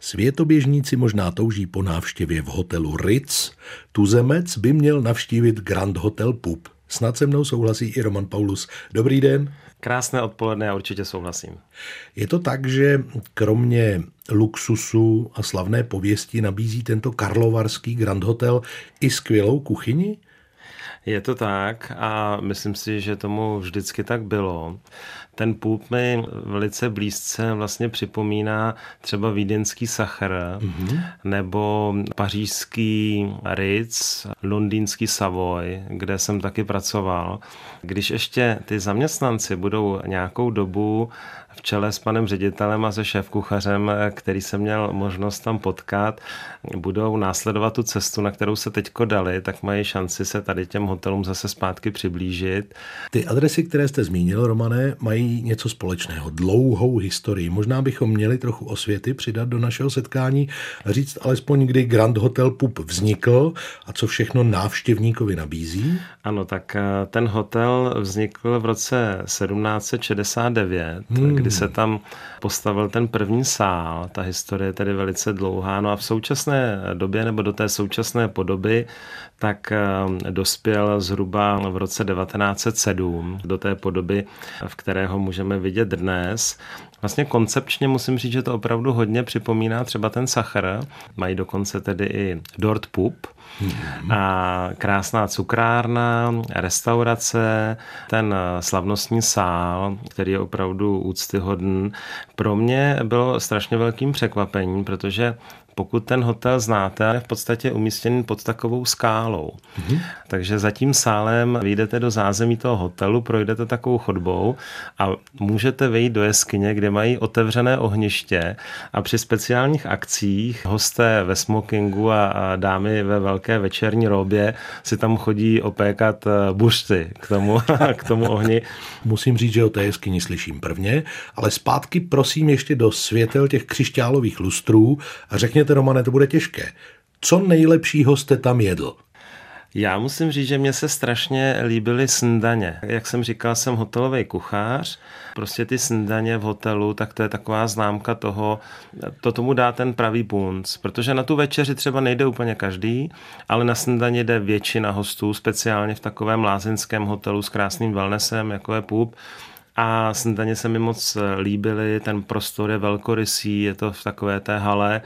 Světoběžníci možná touží po návštěvě v hotelu Ritz. Tuzemec by měl navštívit Grand Hotel Pup. Snad se mnou souhlasí i Roman Paulus. Dobrý den. Krásné odpoledne, já určitě souhlasím. Je to tak, že kromě luxusu a slavné pověsti nabízí tento karlovarský Grand Hotel i skvělou kuchyni? Je to tak a myslím si, že tomu vždycky tak bylo. Ten půp mi velice blízce vlastně připomíná třeba vídeňský Sachr mm-hmm. nebo pařížský Ritz, londýnský Savoy, kde jsem taky pracoval. Když ještě ty zaměstnanci budou nějakou dobu v čele s panem ředitelem a se šéfkuchařem, který jsem měl možnost tam potkat, budou následovat tu cestu, na kterou se teďko dali, tak mají šanci se tady těm hotelům zase zpátky přiblížit. Ty adresy, které jste zmínil, Romane, mají něco společného, dlouhou historii. Možná bychom měli trochu osvěty přidat do našeho setkání a říct alespoň, kdy Grand Hotel Pup vznikl a co všechno návštěvníkovi nabízí. Ano, tak eh, ten hotel vznikl v roce 1769, hmm kdy se tam postavil ten první sál. Ta historie je tedy velice dlouhá. No a v současné době, nebo do té současné podoby, tak eh, dospěl zhruba v roce 1907 do té podoby, v které ho můžeme vidět dnes. Vlastně koncepčně musím říct, že to opravdu hodně připomíná třeba ten Sachr. Mají dokonce tedy i Dort Pup, a krásná cukrárna, restaurace, ten slavnostní sál, který je opravdu úctyhodný. Pro mě bylo strašně velkým překvapením, protože pokud ten hotel znáte, je v podstatě umístěný pod takovou skálou. Mm-hmm. Takže za tím sálem vyjdete do zázemí toho hotelu, projdete takovou chodbou a můžete vejít do jeskyně, kde mají otevřené ohniště a při speciálních akcích hosté ve smokingu a, a dámy ve velké večerní robě si tam chodí opékat eh, bušty k tomu, k tomu ohni. Musím říct, že o té jeskyni slyším prvně, ale zpátky prosím ještě do světel těch křišťálových lustrů a řekněte, Romane, to bude těžké. Co nejlepšího jste tam jedl? Já musím říct, že mě se strašně líbily snídaně. Jak jsem říkal, jsem hotelový kuchař. Prostě ty snídaně v hotelu, tak to je taková známka toho, to tomu dá ten pravý punc. Protože na tu večeři třeba nejde úplně každý, ale na snídaně jde většina hostů, speciálně v takovém lázeňském hotelu s krásným wellnessem, jako je PUB a snídaně se mi moc líbily, ten prostor je velkorysý, je to v takové té hale,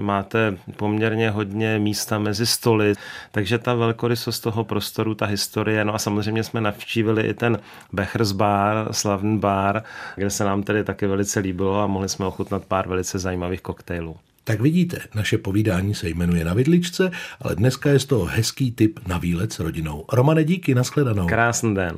máte poměrně hodně místa mezi stoly, takže ta velkorysost toho prostoru, ta historie, no a samozřejmě jsme navštívili i ten Bechers bar, slavný bar, kde se nám tedy taky velice líbilo a mohli jsme ochutnat pár velice zajímavých koktejlů. Tak vidíte, naše povídání se jmenuje Na vidličce, ale dneska je z toho hezký tip na výlet s rodinou. Romane, díky, nashledanou. Krásný den.